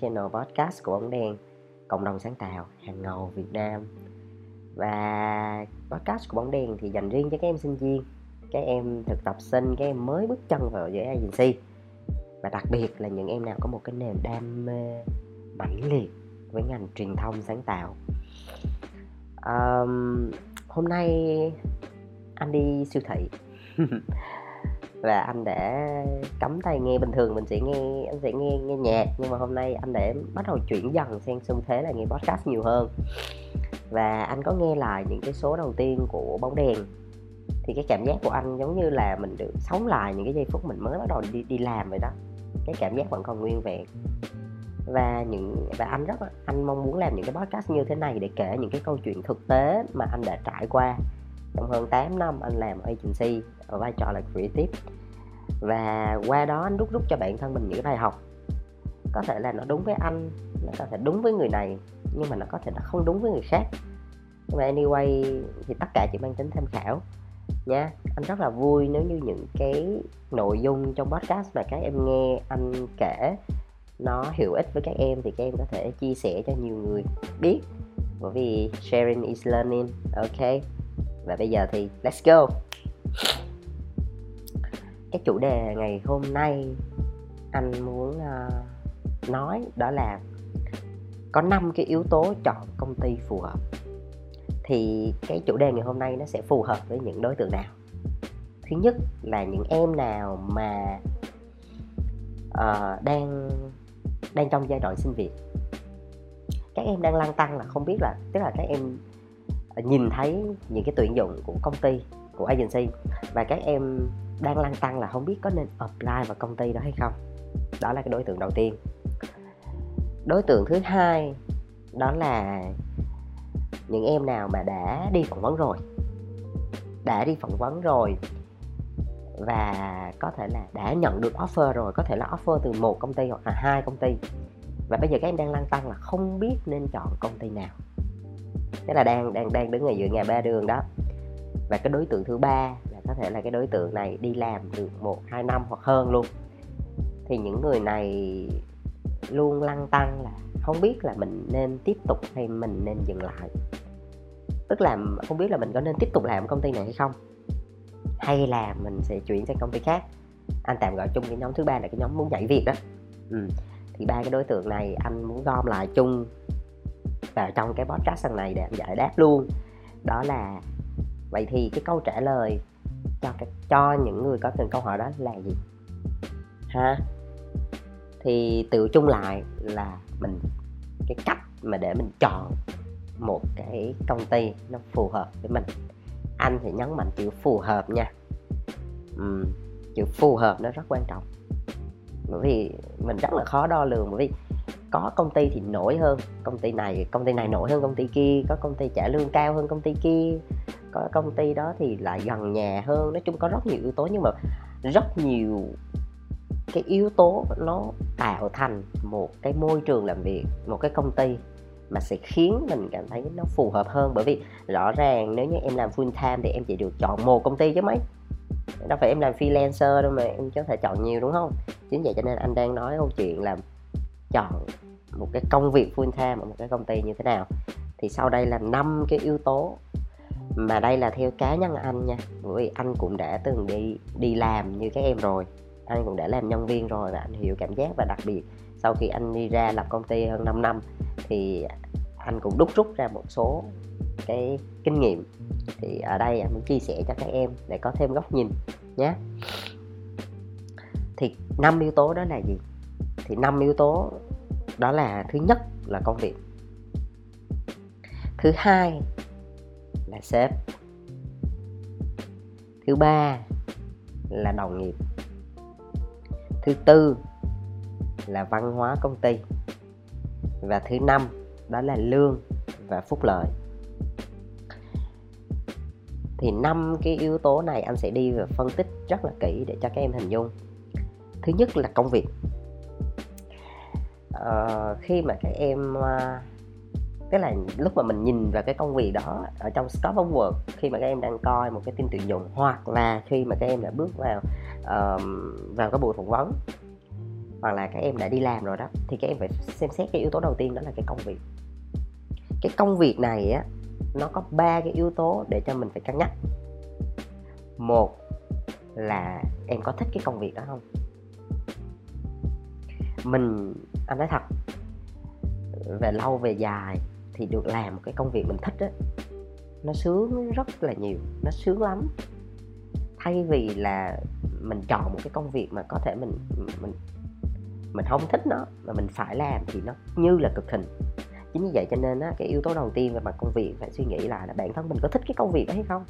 channel podcast của bóng đèn cộng đồng sáng tạo hàng ngầu Việt Nam. Và podcast của bóng đèn thì dành riêng cho các em sinh viên các em thực tập sinh các em mới bước chân vào giới agency. Và đặc biệt là những em nào có một cái niềm đam mê mãnh liệt với ngành truyền thông sáng tạo. Um, hôm nay anh đi siêu thị. và anh đã cắm tai nghe, bình thường mình sẽ nghe, anh sẽ nghe nghe nhạc, nhưng mà hôm nay anh để bắt đầu chuyển dần sang xu thế là nghe podcast nhiều hơn. Và anh có nghe lại những cái số đầu tiên của bóng đèn. Thì cái cảm giác của anh giống như là mình được sống lại những cái giây phút mình mới bắt đầu đi đi làm vậy đó. Cái cảm giác vẫn còn nguyên vẹn. Và những, và anh rất anh mong muốn làm những cái podcast như thế này để kể những cái câu chuyện thực tế mà anh đã trải qua trong hơn 8 năm anh làm agency, ở vai trò là creative. Và qua đó anh rút rút cho bản thân mình những bài học. Có thể là nó đúng với anh, nó có thể đúng với người này, nhưng mà nó có thể nó không đúng với người khác. Nhưng mà anyway, thì tất cả chỉ mang tính tham khảo. Nha, anh rất là vui nếu như những cái nội dung trong podcast mà các em nghe anh kể, nó hữu ích với các em thì các em có thể chia sẻ cho nhiều người biết. Bởi vì sharing is learning, ok? Và bây giờ thì let's go. Cái chủ đề ngày hôm nay anh muốn uh, nói đó là có 5 cái yếu tố chọn công ty phù hợp. Thì cái chủ đề ngày hôm nay nó sẽ phù hợp với những đối tượng nào? Thứ nhất là những em nào mà uh, đang đang trong giai đoạn sinh việc. Các em đang lăn tăng là không biết là tức là các em nhìn thấy những cái tuyển dụng của công ty, của agency, và các em đang lăn tăng là không biết có nên apply vào công ty đó hay không. Đó là cái đối tượng đầu tiên. Đối tượng thứ hai đó là những em nào mà đã đi phỏng vấn rồi. Đã đi phỏng vấn rồi và có thể là đã nhận được offer rồi, có thể là offer từ một công ty hoặc là hai công ty. Và bây giờ các em đang lăn tăng là không biết nên chọn công ty nào tức là đang đang đang đứng ở giữa ngã ba đường đó. Và cái đối tượng thứ ba là có thể là cái đối tượng này đi làm được một, hai năm hoặc hơn luôn. Thì những người này luôn lăn tăng là không biết là mình nên tiếp tục hay mình nên dừng lại. Tức là không biết là mình có nên tiếp tục làm công ty này hay không, hay là mình sẽ chuyển sang công ty khác. Anh tạm gọi chung cái nhóm thứ ba là cái nhóm muốn nhảy việc đó. Ừ. thì ba cái đối tượng này anh muốn gom lại chung vào trong cái podcast lần này để em giải đáp luôn. Đó là vậy thì cái câu trả lời cho cho những người có từng câu hỏi đó là gì? Ha? Thì tự chung lại là mình cái cách mà để mình chọn một cái công ty nó phù hợp với mình. Anh thì nhấn mạnh chữ phù hợp nha. Uhm, chữ phù hợp nó rất quan trọng. Bởi vì mình rất là khó đo lường bởi vì có công ty thì nổi hơn công ty này, công ty này nổi hơn công ty kia, có công ty trả lương cao hơn công ty kia, có công ty đó thì lại gần nhà hơn. Nói chung có rất nhiều yếu tố nhưng mà rất nhiều cái yếu tố nó tạo thành một cái môi trường làm việc, một cái công ty mà sẽ khiến mình cảm thấy nó phù hợp hơn. Bởi vì rõ ràng nếu như em làm full time thì em chỉ được chọn một công ty chứ mấy. Đâu phải em làm freelancer đâu mà em có thể chọn nhiều, đúng không? Chính vậy cho nên anh đang nói câu chuyện là chọn một cái công việc full time ở một cái công ty như thế nào. Thì sau đây là năm cái yếu tố mà đây là theo cá nhân anh nha. Bởi vì anh cũng đã từng đi đi làm như các em rồi. Anh cũng đã làm nhân viên rồi và anh hiểu cảm giác và đặc biệt sau khi anh đi ra lập công ty hơn 5 năm thì anh cũng đúc rút ra một số cái kinh nghiệm. Thì ở đây anh muốn chia sẻ cho các em để có thêm góc nhìn nhé. Thì năm yếu tố đó là gì? Thì năm yếu tố đó là thứ nhất là công việc. Thứ hai là sếp. Thứ ba là đồng nghiệp. Thứ tư là văn hóa công ty. Và thứ năm đó là lương và phúc lợi. Thì năm cái yếu tố này anh sẽ đi và phân tích rất là kỹ để cho các em hình dung. Thứ nhất là công việc uh, khi mà các em uh, tức là lúc mà mình nhìn vào cái công việc đó ở trong scope of work khi mà các em đang coi một cái tin tuyển dụng hoặc là khi mà các em đã bước vào uh, vào cái buổi phỏng vấn hoặc là các em đã đi làm rồi đó thì các em phải xem xét cái yếu tố đầu tiên đó là cái công việc. Cái công việc này á nó có ba cái yếu tố để cho mình phải cân nhắc. Một là em có thích cái công việc đó không? Mình anh nói thật về lâu về dài thì được làm một cái công việc mình thích á nó sướng rất là nhiều nó sướng lắm. Thay vì là mình chọn một cái công việc mà có thể mình mình mình không thích nó mà mình phải làm thì nó như là cực hình. Chính vì vậy cho nên á, cái yếu tố đầu tiên về mặt công việc phải suy nghĩ lại là bản thân mình có thích cái công việc đó hay không?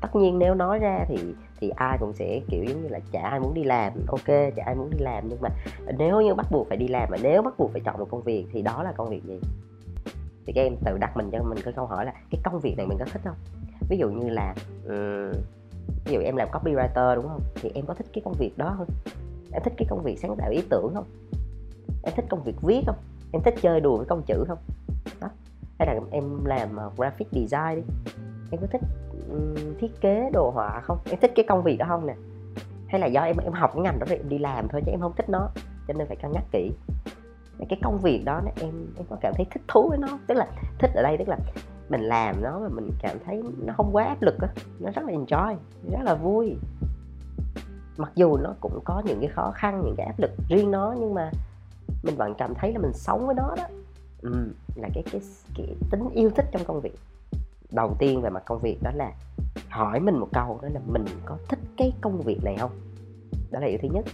Tất nhiên nếu nói ra thì thì ai cũng sẽ kiểu giống như là chả ai muốn đi làm ok chả ai muốn đi làm nhưng mà nếu như bắt buộc phải đi làm mà nếu bắt buộc phải chọn một công việc thì đó là công việc gì? Thì các em tự đặt mình cho mình cái câu hỏi là cái công việc này mình có thích không? Ví dụ như là um, ví dụ em làm copywriter đúng không? Thì em có thích cái công việc đó không? Em thích cái công việc sáng tạo ý tưởng không? Em thích công việc viết không? Em thích chơi đùa với công chữ không? Đó hay là em làm ờ, graphic design đi. Em có thích thiết kế đồ họa không? Em thích cái công việc đó không nè? Hay là do em em học cái ngành đó rồi em đi làm thôi chứ em không thích nó cho nên phải cân nhắc kỹ. Cái công việc đó em em có cảm thấy thích thú với nó tức là thích ở đây tức là mình làm nó mà mình cảm thấy nó không quá áp lực á nó rất là enjoy rất là vui. Mặc dù nó cũng có những cái khó khăn những cái áp lực riêng nó nhưng mà mình vẫn cảm thấy là mình sống với nó đó. Ừ, là cái, cái cái tính yêu thích trong công việc đầu tiên về mặt công việc đó là hỏi mình một câu đó là mình có thích cái công việc này không? Đó là điều thứ nhất.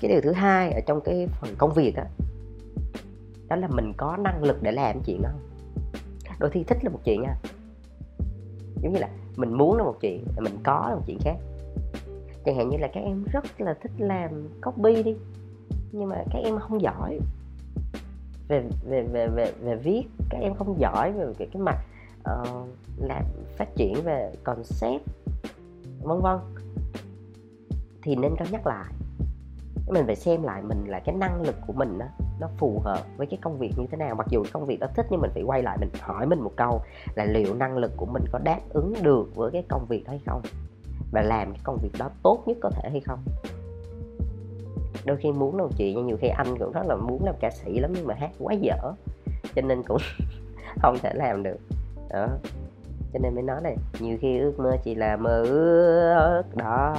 Cái điều thứ hai ở trong cái phần công việc đó, đó là mình có năng lực để làm chuyện đó không? Đôi khi thích là một chuyện nha. Giống như là mình muốn là một chuyện mình có là một chuyện khác. Chẳng hạn như là các em rất là thích làm copy đi nhưng mà các em không giỏi. Về về về về về viết các em không giỏi về cái cái mặt uh, làm phát triển về concept vân vân. Thì nên cân nhắc lại. Mình phải xem lại mình là cái năng lực của mình đó, nó phù hợp với cái công việc như thế nào. Mặc dù công việc đó thích nhưng mình phải quay lại mình hỏi mình một câu là liệu năng lực của mình có đáp ứng được với cái công việc đó hay không? Và làm cái công việc đó tốt nhất có thể hay không? Đôi khi muốn đâu chị nhưng nhiều khi anh cũng rất là muốn làm ca sĩ lắm nhưng mà hát quá dở. Cho nên cũng không thể làm được đó. Cho nên mới nói này nhiều khi ước mơ chỉ là mơ ước đó.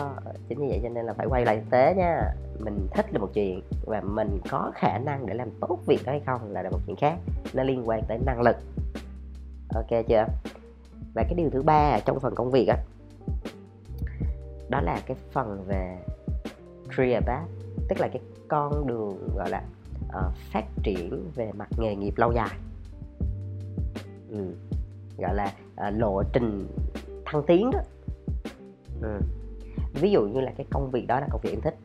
Chính vì vậy cho nên là phải quay lại thực tế nha. Mình thích là một chuyện và mình có khả năng để làm tốt việc đó hay không là một chuyện khác nó liên quan tới năng lực. Ok chưa? Và cái điều thứ ba trong phần công việc á đó là cái phần về career path tức là cái con đường gọi là uh, phát triển về mặt nghề nghiệp lâu dài. Ừ gọi là à, lộ trình thăng tiến đó. Ừ. ví dụ như là cái công việc đó là công việc em thích.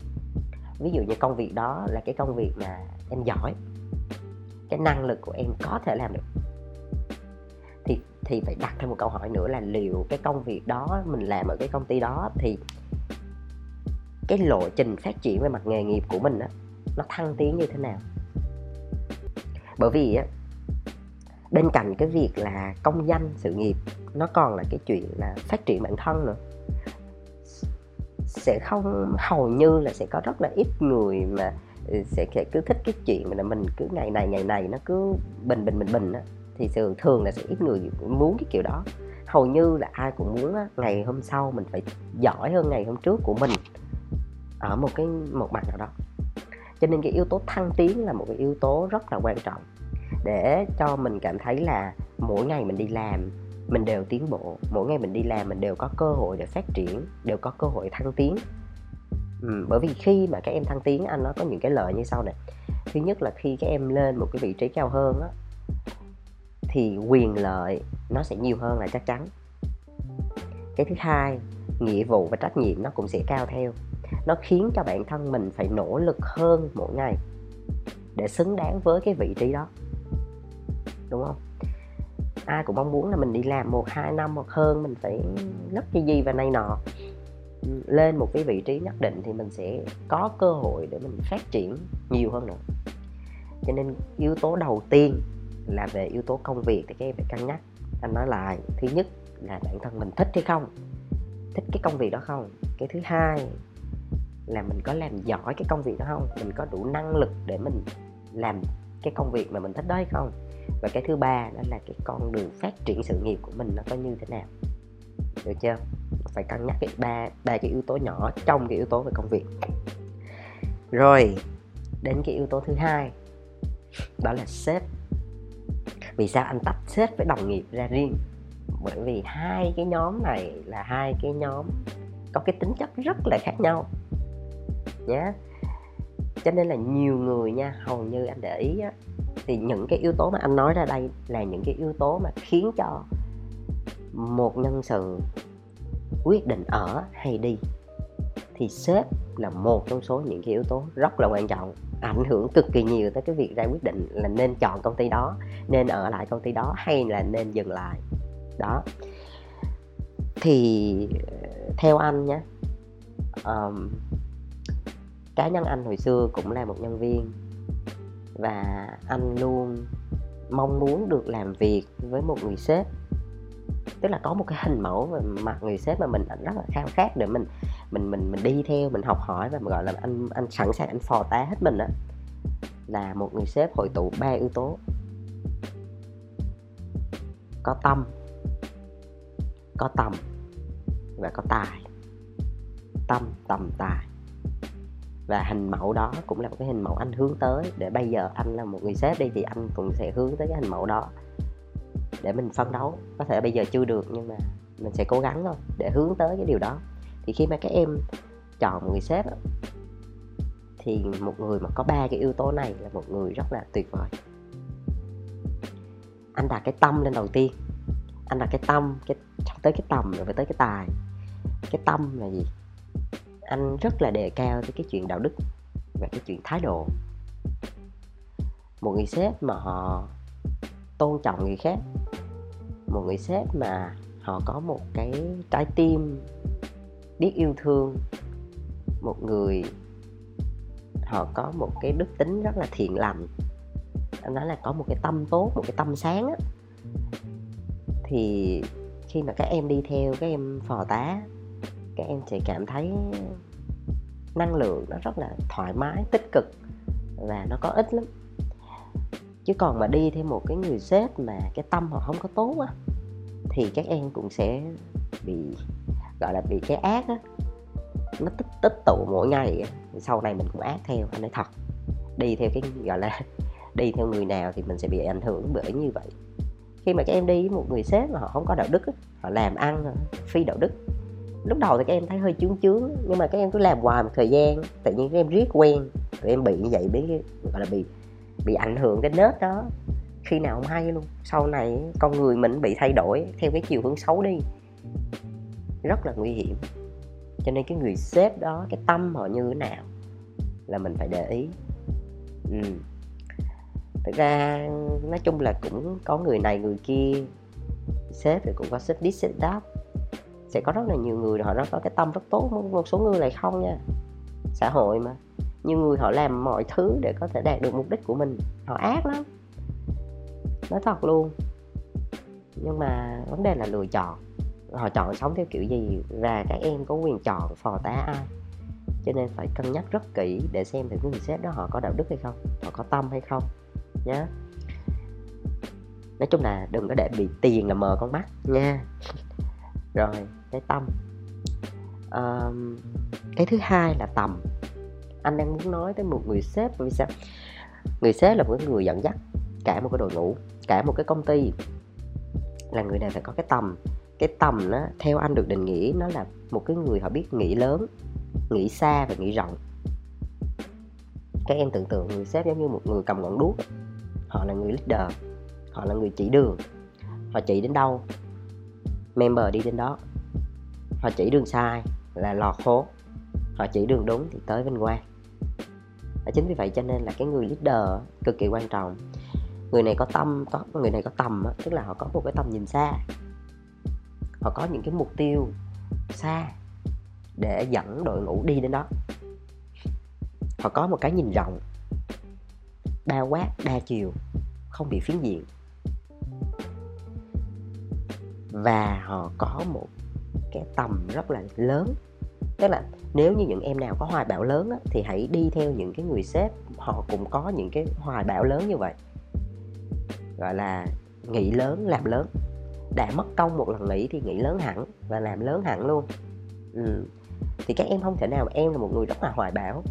Ví dụ như công việc đó là cái công việc mà em giỏi. Cái năng lực của em có thể làm được. Thì thì phải đặt thêm một câu hỏi nữa là liệu cái công việc đó mình làm ở cái công ty đó thì cái lộ trình phát triển về mặt nghề nghiệp của mình á nó thăng tiến như thế nào? Bởi vì á bên cạnh cái việc là công danh sự nghiệp nó còn là cái chuyện là phát triển bản thân nữa. Sẽ không hầu như là sẽ có rất là ít người mà ừ, sẽ sẽ, cứ thích cái chuyện mà là mình cứ ngày này ngày này nó cứ bình bình bình bình á thì thường thường là sẽ ít người muốn cái kiểu đó. Hầu như là ai cũng muốn á, ngày hôm sau mình phải giỏi hơn ngày hôm trước của mình ở một cái một mặt nào đó. Cho nên cái yếu tố thăng tiến là một cái yếu tố rất là quan trọng để cho mình cảm thấy là mỗi ngày mình đi làm mình đều tiến bộ. Mỗi ngày mình đi làm mình đều có cơ hội để phát triển đều có cơ hội thăng tiến. Ừ, bởi vì khi mà các em thăng tiến anh nó có những cái lợi như sau này thứ nhất là khi các em lên một cái vị trí cao hơn á thì quyền lợi nó sẽ nhiều hơn là chắc chắn. Cái thứ hai nghĩa vụ và trách nhiệm nó cũng sẽ cao theo. Nó khiến cho bản thân mình phải nỗ lực hơn mỗi ngày để xứng đáng với cái vị trí đó đúng không? Ai cũng mong muốn là mình đi làm một, hai năm hoặc hơn, mình phải lấp cái gì và này nọ. Lên một cái vị trí nhất định thì mình sẽ có cơ hội để mình phát triển nhiều hơn nữa. Cho nên yếu tố đầu tiên là về yếu tố công việc thì các em phải cân nhắc. Anh nói lại, thứ nhất là bản thân mình thích hay không? Thích cái công việc đó không? Cái thứ hai là mình có làm giỏi cái công việc đó không? Mình có đủ năng lực để mình làm cái công việc mà mình thích đó hay không? Và cái thứ ba đó là cái con đường phát triển sự nghiệp của mình nó có như thế nào. Được chưa? Phải cân nhắc cái ba ba cái yếu tố nhỏ trong cái yếu tố về công việc. Rồi đến cái yếu tố thứ hai đó là sếp. Vì sao anh tách sếp với đồng nghiệp ra riêng? Bởi vì hai cái nhóm này là hai cái nhóm có cái tính chất rất là khác nhau. Nhé cho nên là nhiều người nha hầu như anh để ý á, thì những cái yếu tố mà anh nói ra đây là những cái yếu tố mà khiến cho một nhân sự quyết định ở hay đi. Thì sếp là một trong số những cái yếu tố rất là quan trọng ảnh hưởng cực kỳ nhiều tới cái việc ra quyết định là nên chọn công ty đó nên ở lại công ty đó hay là nên dừng lại. Đó. Thì theo anh nhé um, cá nhân anh hồi xưa cũng là một nhân viên và anh luôn mong muốn được làm việc với một người sếp. Tức là có một cái hình mẫu về mặt người sếp mà mình rất là khao khát để mình mình mình mình đi theo, mình học hỏi và gọi là anh anh sẵn sàng anh phò tá hết mình á, là một người sếp hội tụ ba yếu tố. Có tâm, có tầm và có tài. Tâm, tầm, tài và hình mẫu đó cũng là một cái hình mẫu anh hướng tới. Để bây giờ anh là một người sếp đi thì anh cũng sẽ hướng tới cái hình mẫu đó. Để mình phấn đấu. Có thể bây giờ chưa được nhưng mà mình sẽ cố gắng thôi để hướng tới cái điều đó. Thì khi mà các em chọn một người sếp thì một người mà có ba cái yếu tố này là một người rất là tuyệt vời. Anh đặt cái tâm lên đầu tiên. Anh đặt cái tâm, cái, tới cái tầm rồi phải tới cái tài. Cái tâm là gì? Anh rất là đề cao tới cái chuyện đạo đức và cái chuyện thái độ. Một người sếp mà họ tôn trọng người khác, một người sếp mà họ có một cái trái tim biết yêu thương, một người họ có một cái đức tính rất là thiện lành, anh nói là có một cái tâm tốt, một cái tâm sáng á, thì khi mà các em đi theo, các em phò tá các em sẽ cảm thấy năng lượng nó rất là thoải mái, tích cực và nó có ích lắm. Chứ còn mà đi theo một cái người sếp mà cái tâm họ không có tốt á, thì các em cũng sẽ bị, gọi là bị cái ác á, nó tích tích tụ mỗi ngày sau này mình cũng ác theo, anh nói thật. Đi theo cái, gọi là, đi theo người nào thì mình sẽ bị ảnh hưởng bởi như vậy. Khi mà các em đi với một người sếp mà họ không có đạo đức họ làm ăn phi đạo đức lúc đầu thì các em thấy hơi chướng chướng, nhưng mà các em cứ làm hoài một thời gian, tự nhiên các em riết quen, tụi em bị như vậy biết gọi là bị bị ảnh hưởng cái nết đó. Khi nào không hay luôn. Sau này con người mình bị thay đổi, theo cái chiều hướng xấu đi, rất là nguy hiểm. Cho nên cái người sếp đó, cái tâm họ như thế nào là mình phải để ý. Ừ. thực ra, nói chung là cũng có người này người kia, sếp thì cũng có sếp đi sếp đáp sẽ có rất là nhiều người họ nó có cái tâm rất tốt, một số người lại không nha. Xã hội mà. Nhiều người họ làm mọi thứ để có thể đạt được mục đích của mình. Họ ác lắm. Nói thật luôn. Nhưng mà vấn đề là lựa chọn. Họ chọn sống theo kiểu gì và các em có quyền chọn phò tá ai. Cho nên phải cân nhắc rất kỹ để xem thử người sếp đó họ có đạo đức hay không, họ có tâm hay không nhé nói chung là đừng có để bị tiền là mờ con mắt nha rồi cái tâm. À, cái thứ hai là tầm. Anh đang muốn nói tới một người sếp vì sao? Người sếp là một người dẫn dắt cả một cái đội ngũ cả một cái công ty. Là người này phải có cái tầm. Cái tầm nó theo anh được định nghĩa nó là một cái người họ biết nghĩ lớn nghĩ xa và nghĩ rộng. Các em tưởng tượng người sếp giống như một người cầm ngọn đuốc. Họ là người leader họ là người chỉ đường. Họ chỉ đến đâu? Member đi đến đó. Họ chỉ đường sai là lọt hố họ chỉ đường đúng thì tới vinh quang. Và chính vì vậy cho nên là cái người leader cực kỳ quan trọng. Người này có tâm, có, người này có tầm tức là họ có một cái tầm nhìn xa. Họ có những cái mục tiêu xa để dẫn đội ngũ đi đến đó. Họ có một cái nhìn rộng bao quát, đa chiều, không bị phiến diện và họ có một cái tầm rất là lớn. Tức là nếu như những em nào có hoài bão lớn á, thì hãy đi theo những cái người sếp. Họ cũng có những cái hoài bão lớn như vậy. Gọi là nghĩ lớn làm lớn. Đã mất công một lần nghĩ thì nghĩ lớn hẳn và làm lớn hẳn luôn. Ừ. thì các em không thể nào em là một người rất là hoài bão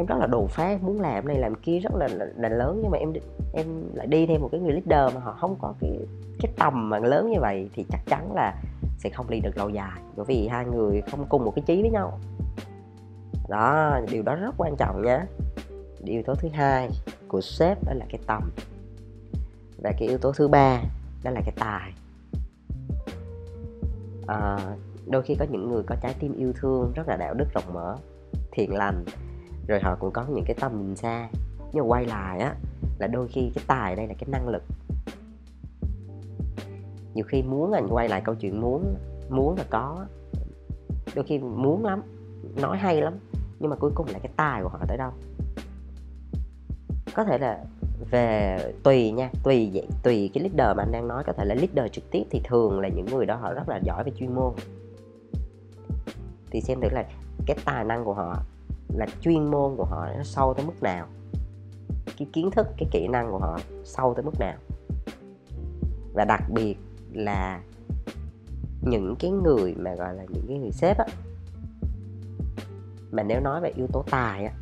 em rất là đồ phá muốn làm này làm kia rất là, là là lớn nhưng mà em em lại đi theo một cái người leader mà họ không có cái cái tầm mà lớn như vậy thì chắc chắn là sẽ không đi được lâu dài. Bởi vì hai người không cùng một cái chí với nhau. Đó điều đó rất quan trọng nhé điều yếu tố thứ hai của sếp đó là cái tầm. Và cái yếu tố thứ ba đó là cái tài. À, đôi khi có những người có trái tim yêu thương rất là đạo đức rộng mở thiện lành rồi họ cũng có những cái tầm nhìn xa. Nhưng mà quay lại á, là đôi khi cái tài đây là cái năng lực. Nhiều khi muốn anh quay lại câu chuyện muốn muốn là có. Đôi khi muốn lắm, nói hay lắm, nhưng mà cuối cùng là cái tài của họ tới đâu. Có thể là về tùy nha, tùy vậy, tùy cái leader mà anh đang nói. Có thể là leader trực tiếp thì thường là những người đó họ rất là giỏi về chuyên môn. Thì xem thử là cái tài năng của họ là chuyên môn của họ nó sâu tới mức nào. Cái kiến thức, cái kỹ năng của họ sâu tới mức nào. Và đặc biệt là những cái người mà gọi là những cái người sếp á, mà nếu nói về yếu tố tài á,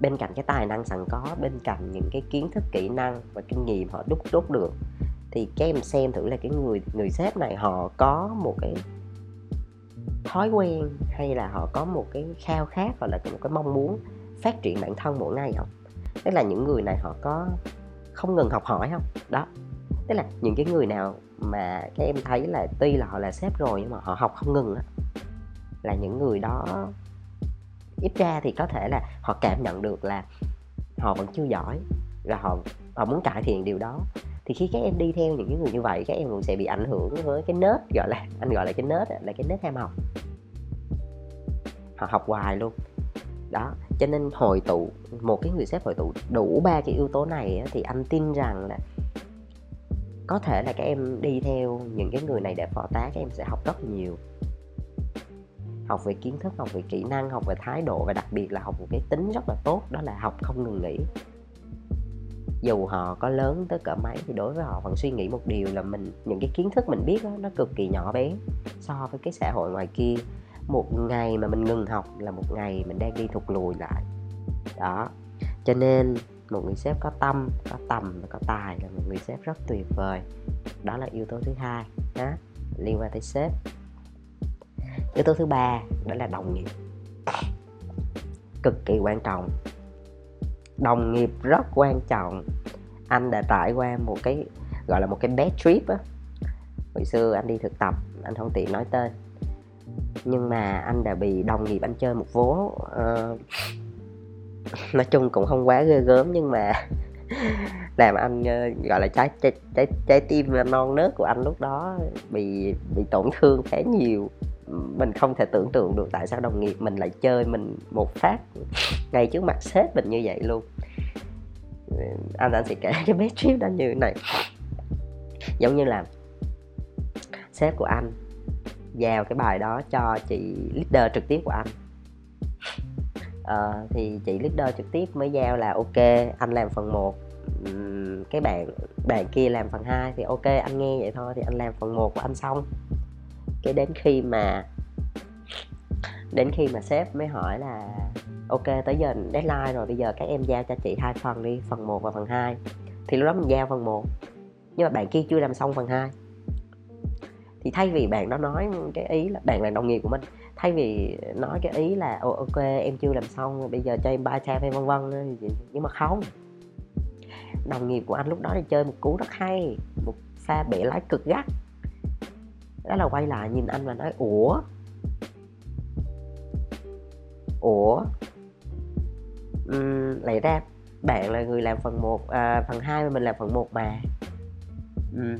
bên cạnh cái tài năng sẵn có, bên cạnh những cái kiến thức, kỹ năng và kinh nghiệm họ đúc đúc được, thì các em xem thử là cái người người sếp này họ có một cái thói quen hay là họ có một cái khao khát hoặc là một cái mong muốn phát triển bản thân mỗi ngày không? Tức là những người này họ có không ngừng học hỏi không? Đó. Tức là những cái người nào mà các em thấy là tuy là họ là sếp rồi nhưng mà họ học không ngừng á, là những người đó ít ra thì có thể là họ cảm nhận được là họ vẫn chưa giỏi và họ họ muốn cải thiện điều đó thì khi các em đi theo những cái người như vậy, các em cũng sẽ bị ảnh hưởng với cái nết, gọi là, anh gọi là cái nết là cái nết ham học. Họ học hoài luôn. Đó, cho nên hội tụ, một cái người sếp hội tụ đủ ba cái yếu tố này thì anh tin rằng là có thể là các em đi theo những cái người này để phò tá, các em sẽ học rất nhiều. Học về kiến thức, học về kỹ năng, học về thái độ và đặc biệt là học một cái tính rất là tốt, đó là học không ngừng nghỉ dù họ có lớn tới cỡ mấy thì đối với họ vẫn suy nghĩ một điều là mình những cái kiến thức mình biết đó, nó cực kỳ nhỏ bé so với cái xã hội ngoài kia. Một ngày mà mình ngừng học là một ngày mình đang đi thụt lùi lại. Đó. Cho nên một người sếp có tâm có tầm và có tài là một người sếp rất tuyệt vời. Đó là yếu tố thứ hai đó liên quan tới sếp. Yếu tố thứ ba đó là đồng nghiệp. Cực kỳ quan trọng đồng nghiệp rất quan trọng. Anh đã trải qua một cái gọi là một cái bad trip á. Hồi xưa anh đi thực tập anh không tiện nói tên. Nhưng mà anh đã bị đồng nghiệp anh chơi một vố uh, nói chung cũng không quá ghê gớm nhưng mà làm anh uh, gọi là trái trái trái trái tim non nớt của anh lúc đó bị bị tổn thương khá nhiều mình không thể tưởng tượng được tại sao đồng nghiệp mình lại chơi mình một phát ngay trước mặt sếp mình như vậy luôn. Anh anh sẽ kể cái bé trip đó như này. Giống như là sếp của anh giao cái bài đó cho chị leader trực tiếp của anh. Ờ, thì chị leader trực tiếp mới giao là ok anh làm phần 1 cái bạn bạn kia làm phần 2 thì ok anh nghe vậy thôi thì anh làm phần 1 của anh xong cái đến khi mà, đến khi mà sếp mới hỏi là, ok, tới giờ deadline rồi, bây giờ các em giao cho chị hai phần đi, phần 1 và phần 2 thì lúc đó mình giao phần 1 nhưng mà bạn kia chưa làm xong phần 2 thì thay vì bạn đó nói cái ý là, bạn là đồng nghiệp của mình, thay vì nói cái ý là ok, em chưa làm xong, bây giờ cho em ba xe hay vân vân nhưng mà không. Đồng nghiệp của anh lúc đó thì chơi một cú rất hay, một pha bể lái cực gắt đó là quay lại nhìn anh và nói ủa? Ủa? Uhm, lại ra bạn là người làm phần 1 à, phần 2 mà mình làm phần 1 mà. Uhm.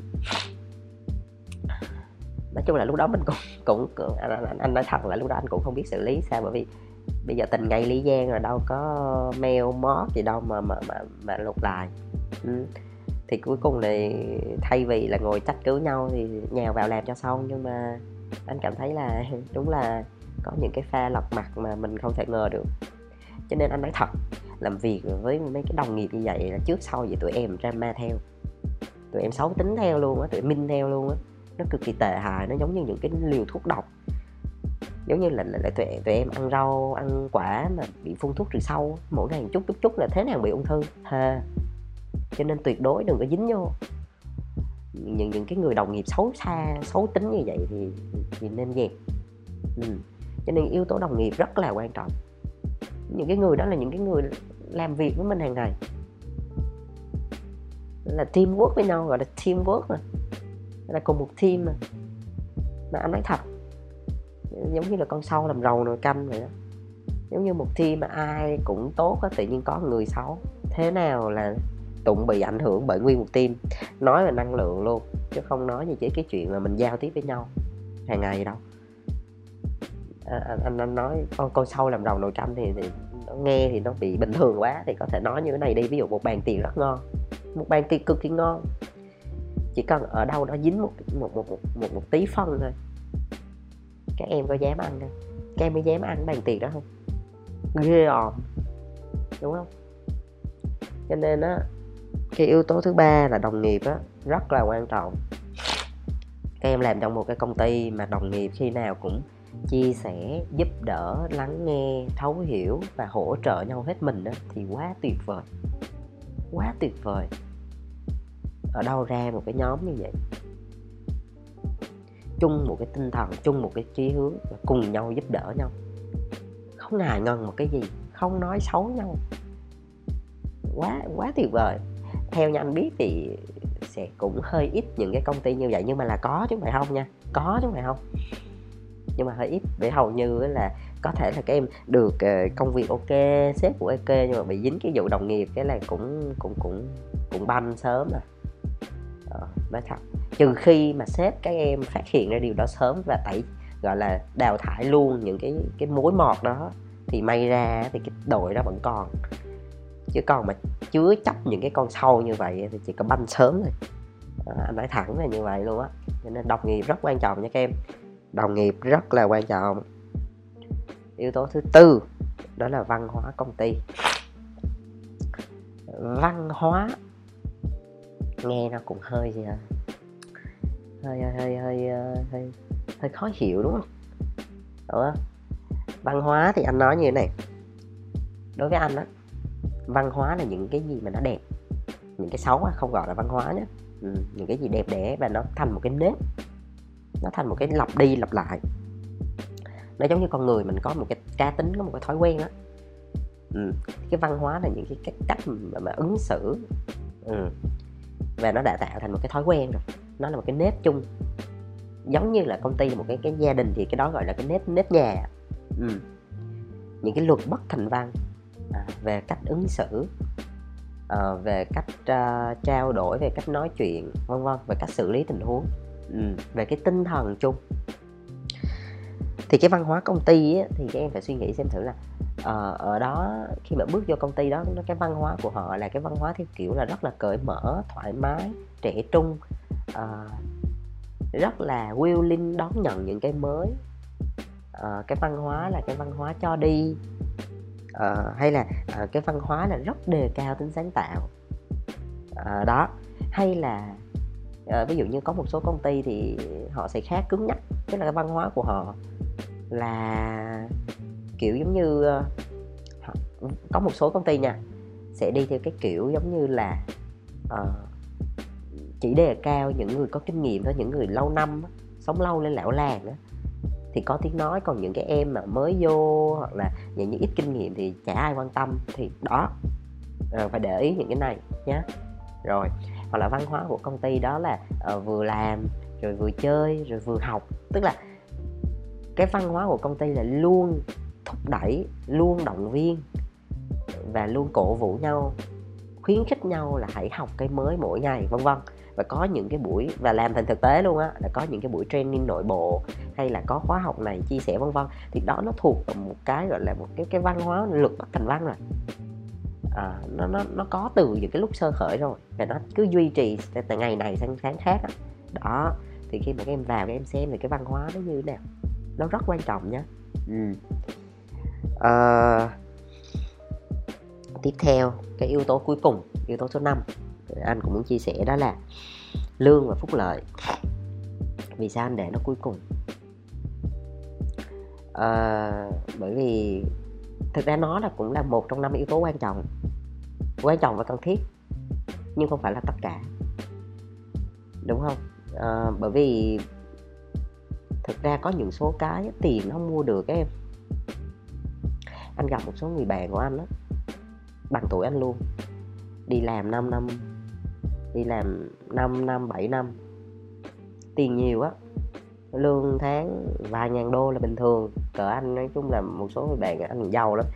nói chung là lúc đó mình cũng cũng, cũng anh, anh, anh nói thật là lúc đó anh cũng không biết xử lý sao bởi vì bây giờ tình ngay lý gian rồi đâu có mail mót gì đâu mà mà mà, mà lục lại. Uhm thì cuối cùng thì thay vì là ngồi trách cứ nhau thì nhào vào làm cho xong. Nhưng mà anh cảm thấy là đúng là có những cái pha lật mặt mà mình không thể ngờ được. Cho nên anh nói thật làm việc với mấy cái đồng nghiệp như vậy là trước sau vậy tụi em drama theo. Tụi em xấu tính theo luôn á tụi em minh theo luôn á. Nó cực kỳ tệ hại nó giống như những cái liều thuốc độc. Giống như là, là, là tụi, tụi em ăn rau ăn quả mà bị phun thuốc trừ sâu mỗi ngày chút chút chút là thế nào bị ung thư. Thề cho nên tuyệt đối đừng có dính vô. Những những cái người đồng nghiệp xấu xa, xấu tính như vậy thì thì nên dẹp ừ. cho nên yếu tố đồng nghiệp rất là quan trọng. Những cái người đó là những cái người làm việc với mình hàng ngày. Là teamwork với nhau, gọi là teamwork mà. Là cùng một team mà. Mà anh nói thật, giống như là con sâu làm rầu nồi canh vậy đó. Giống như một team mà ai cũng tốt á tự nhiên có người xấu. Thế nào là tụng bị ảnh hưởng bởi nguyên một team nói về năng lượng luôn chứ không nói gì chỉ cái chuyện là mình giao tiếp với nhau hàng ngày đâu. À, à, anh, anh nói con con sâu làm rồng nồi canh thì, thì nó nghe thì nó bị bình thường quá thì có thể nói như thế này đi ví dụ một bàn tiền rất ngon một bàn tiền cực kỳ ngon chỉ cần ở đâu đó dính một một một một một, một tí phân thôi. Các em có dám ăn không? Các em mới dám ăn bàn tiền đó không ghê òm đúng không? Cho nên á cái yếu tố thứ ba là đồng nghiệp á, rất là quan trọng. Các em làm trong một cái công ty mà đồng nghiệp khi nào cũng chia sẻ, giúp đỡ, lắng nghe, thấu hiểu và hỗ trợ nhau hết mình đó thì quá tuyệt vời. Quá tuyệt vời. Ở đâu ra một cái nhóm như vậy? Chung một cái tinh thần, chung một cái chí hướng và cùng nhau giúp đỡ nhau. Không ngại ngần một cái gì, không nói xấu nhau. Quá quá tuyệt vời theo như anh biết thì sẽ cũng hơi ít những cái công ty như vậy nhưng mà là có chứ không phải không nha. Có chứ không phải không. Nhưng mà hơi ít. Để hầu như là có thể là các em được ờ, công việc ok sếp của ok nhưng mà bị dính cái vụ đồng nghiệp cái là cũng cũng cũng cũng banh sớm à ờ, nói thật. Trừ khi mà sếp các em phát hiện ra điều đó sớm và tẩy gọi là đào thải luôn những cái cái mối mọt đó thì may ra thì cái đội đó vẫn còn chứ còn mà chứa chấp những cái con sâu như vậy thì chỉ có banh sớm thôi. À, anh nói thẳng là như vậy luôn á. Cho nên đồng nghiệp rất quan trọng nha các em. Đồng nghiệp rất là quan trọng. Yếu tố thứ tư đó là văn hóa công ty. Văn hóa nghe nó cũng hơi gì à? Hơi hơi hơi hơi ờ, hơi, hơi khó hiểu đúng không? Đúng không? Văn hóa thì anh nói như thế này. Đối với anh á văn hóa là những cái gì mà nó đẹp. Những cái xấu không gọi là văn hóa nhé ừ, những cái gì đẹp đẽ và nó thành một cái nếp. Nó thành một cái lặp đi lặp lại. Nó giống như con người mình có một cái cá tính có một cái thói quen á. Ừ. cái văn hóa là những cái, cái cách mà, mà ứng xử. Ừ. và nó đã tạo thành một cái thói quen rồi. Nó là một cái nếp chung. Giống như là công ty là một cái cái gia đình thì cái đó gọi là cái nếp nếp nhà. Ừ. những cái luật bất thành văn à, về cách ứng xử à, về cách ờ, trao đổi về cách nói chuyện vân vân về cách xử lý tình huống ừ. về cái tinh thần chung thì cái văn hóa công ty ấy, thì các em phải suy nghĩ xem thử là ờ, ở đó khi mà bước vô công ty đó cái văn hóa của họ là cái văn hóa theo kiểu là rất là cởi mở thoải mái trẻ trung uh, rất là willing đón nhận những cái mới uh, cái văn hóa là cái văn hóa cho đi uh, hay là uh, cái văn hóa là rất đề cao tính sáng tạo. Uh, đó. Hay là uh, ví dụ như có một số công ty thì họ sẽ khá cứng nhắc tức là cái văn hóa của họ là kiểu giống như uh, có một số công ty nha sẽ đi theo cái kiểu giống như là uh, chỉ đề cao những người có kinh nghiệm thôi những người lâu năm sống lâu lên lão làng đó thì có tiếng nói còn những cái em mà mới vô hoặc là những những ít kinh nghiệm thì chả ai quan tâm. Thì đó à, phải để ý những cái này nhé rồi hoặc là văn hóa của công ty đó là à, vừa làm rồi vừa chơi rồi vừa học. Tức là cái văn hóa của công ty là luôn thúc đẩy luôn động viên và luôn cổ vũ nhau khuyến khích nhau là hãy học cái mới mỗi ngày vân vân và có những cái buổi và làm thành thực tế luôn á là có những cái buổi training nội bộ hay là có khóa học này chia sẻ vân vân. Thì đó nó thuộc một cái gọi là một cái cái văn hóa luật bất thành văn rồi. À, nó nó nó có từ những cái lúc sơ khởi rồi và nó cứ duy trì từ ngày này sang tháng khác đó. đó thì khi mà các em vào các em xem thì cái văn hóa nó như thế nào? Nó rất quan trọng nhé ừ. à, tiếp theo cái yếu tố cuối cùng yếu tố số 5 anh cũng muốn chia sẻ đó là lương và phúc lợi. Vì sao anh để nó cuối cùng? À, bởi vì thực ra nó là cũng là một trong năm yếu tố quan trọng quan trọng và cần thiết nhưng không phải là tất cả. Đúng không? À, bởi vì thực ra có những số cái tiền nó không mua được các em. Anh gặp một số người bạn của anh đó bằng tuổi anh luôn. Đi làm 5 năm đi làm 5 năm 7 năm. Tiền nhiều á, lương tháng vài ngàn đô là bình thường, cỡ anh nói chung là một số người bạn anh giàu lắm.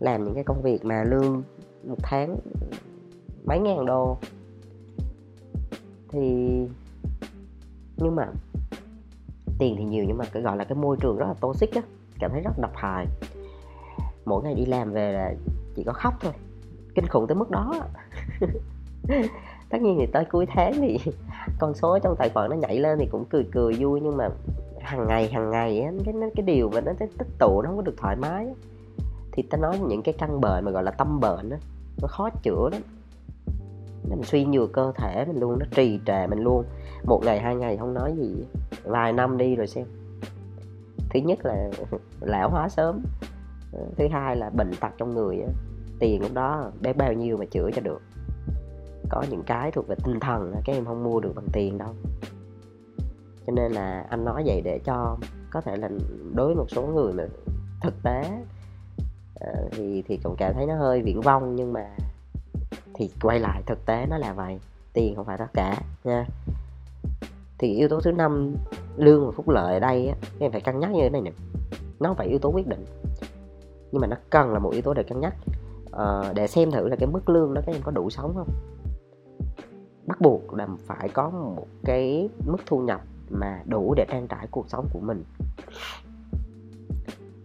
Làm những cái công việc mà lương một tháng mấy ngàn đô. Thì, nhưng mà tiền thì nhiều nhưng mà cái, gọi là cái môi trường rất là toxic á, cảm thấy rất độc hại. Mỗi ngày đi làm về là chỉ có khóc thôi, kinh khủng tới mức đó tất nhiên thì tới cuối tháng thì con số trong tài khoản nó nhảy lên thì cũng cười cười vui nhưng mà hàng ngày hàng ngày á cái cái điều mà nó tích tụ nó không có được thoải mái thì ta nói những cái căn bệnh mà gọi là tâm bệnh đó, nó khó chữa lắm. Nó suy nhược cơ thể mình luôn nó trì trệ mình luôn. Một ngày hai ngày không nói gì vài năm đi rồi xem. Thứ nhất là lão hóa sớm ờ, thứ hai là bệnh tật trong người tiền lúc đó bé bao nhiêu mà chữa cho được có những cái thuộc về tinh thần các em không mua được bằng tiền đâu. Cho nên là anh nói vậy để cho có thể là đối với một số người mà thực tế ờ, thì thì cũng cảm thấy nó hơi viễn vông nhưng mà thì quay lại thực tế nó là vậy tiền không phải tất cả nha. Thì yếu tố thứ năm lương và phúc lợi ở đây á, các em phải cân nhắc như thế này nè. Nó phải yếu tố quyết định nhưng mà nó cần là một yếu tố để cân nhắc. À, để xem thử là cái mức lương đó các em có đủ sống không? Bắt buộc là phải có một cái mức thu nhập mà đủ để trang trải cuộc sống của mình.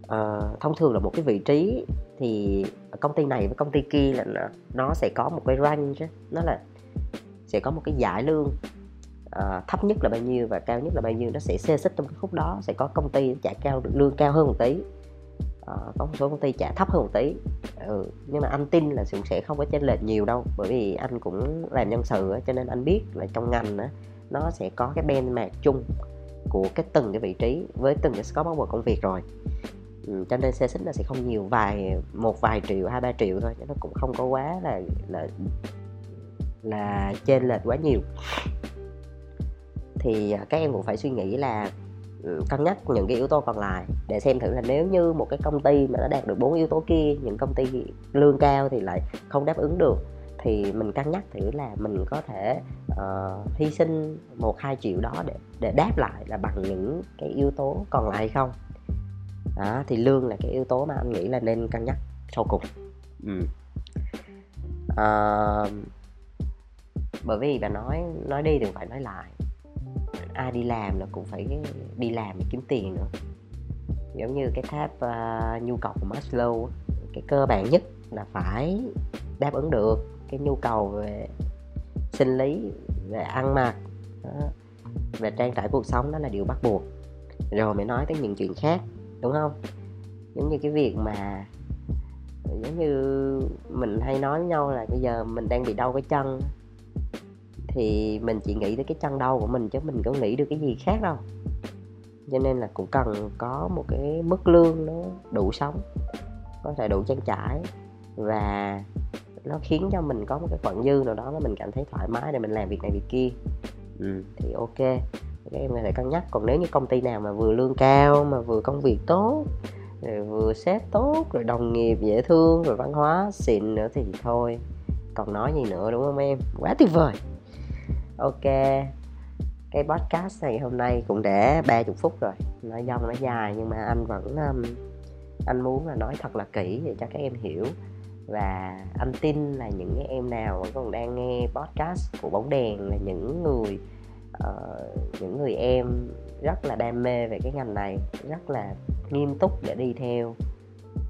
À, thông thường là một cái vị trí thì công ty này với công ty kia là nó, nó sẽ có một cái range nó là sẽ có một cái giải lương à, thấp nhất là bao nhiêu và cao nhất là bao nhiêu nó sẽ xê xích trong cái khúc đó sẽ có công ty trả cao lương cao hơn một tí à, có một số công ty trả thấp hơn một tí ừ. nhưng mà anh tin là cũng sẽ không có chênh lệch nhiều đâu bởi vì anh cũng làm nhân sự cho nên anh biết là trong ngành á, nó sẽ có cái benchmark chung của cái từng cái vị trí với từng cái scope của công việc rồi ừ, cho nên xe xích nó sẽ không nhiều vài một vài triệu hai ba triệu thôi chứ nó cũng không có quá là là là trên lệch quá nhiều thì à, các em cũng phải suy nghĩ là cân nhắc những cái yếu tố còn lại để xem thử là nếu như một cái công ty mà nó đạt được bốn yếu tố kia những công ty lương cao thì lại không đáp ứng được thì mình cân nhắc thử là mình có thể uh, hy sinh một hai triệu đó để để đáp lại là bằng những cái yếu tố còn lại hay không. Đó thì lương là cái yếu tố mà anh nghĩ là nên cân nhắc sau cùng. Ừ. uh, bởi vì bà nói nói đi thì phải nói lại ai đi làm là cũng phải đi làm để kiếm tiền nữa. Giống như cái tháp uh, nhu cầu của Maslow cái cơ bản nhất là phải đáp ứng được cái nhu cầu về sinh lý về ăn mặc đó, về trang trải cuộc sống đó là điều bắt buộc. Rồi mới nói tới những chuyện khác đúng không? Giống như cái việc mà giống như mình hay nói với nhau là bây giờ mình đang bị đau cái chân thì mình chỉ nghĩ tới cái chân đau của mình chứ mình có nghĩ được cái gì khác đâu. Cho nên là cũng cần có một cái mức lương nó đủ sống có thể đủ trang trải và nó khiến cho mình có một cái khoản dư nào đó mà mình cảm thấy thoải mái để mình làm việc này việc kia. Ừ, thì ok các em có thể cân nhắc. Còn nếu như công ty nào mà vừa lương cao mà vừa công việc tốt rồi vừa sếp tốt rồi đồng nghiệp dễ thương rồi văn hóa xịn nữa thì thôi. Còn nói gì nữa đúng không em? Quá tuyệt vời ok. Cái podcast này hôm nay cũng để 30 phút rồi. Nói dông nó dài nhưng mà anh vẫn um, anh muốn là nói thật là kỹ để cho các em hiểu. Và anh tin là những em nào vẫn còn đang nghe podcast của bóng đèn là những người uh, những người em rất là đam mê về cái ngành này rất là nghiêm túc để đi theo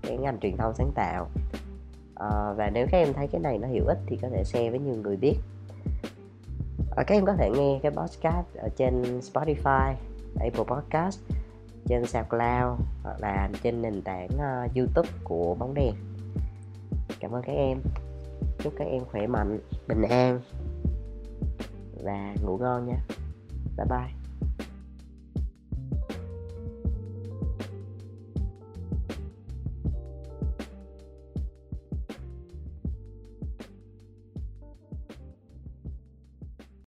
cái ngành truyền thông sáng tạo. Uh, và nếu các em thấy cái này nó hữu ích thì có thể share với nhiều người biết. Ờ, các em có thể nghe cái podcast ở trên Spotify Apple Podcast trên SoundCloud hoặc là trên nền tảng uh, YouTube của bóng đèn. Cảm ơn các em. Chúc các em khỏe mạnh bình an và ngủ ngon nha. Bye bye.